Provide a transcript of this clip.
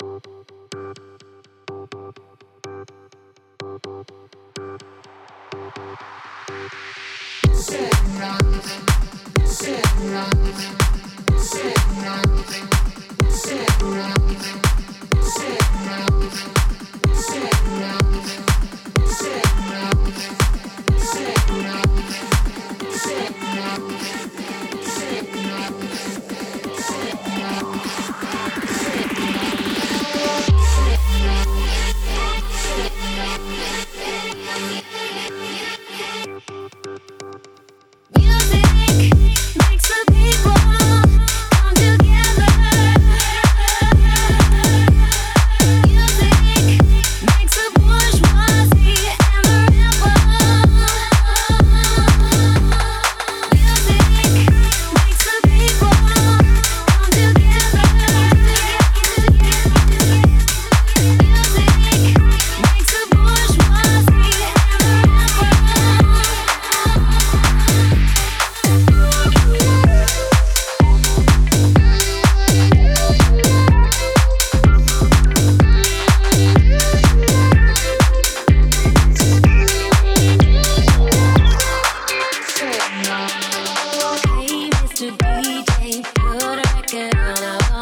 I never wanna stop,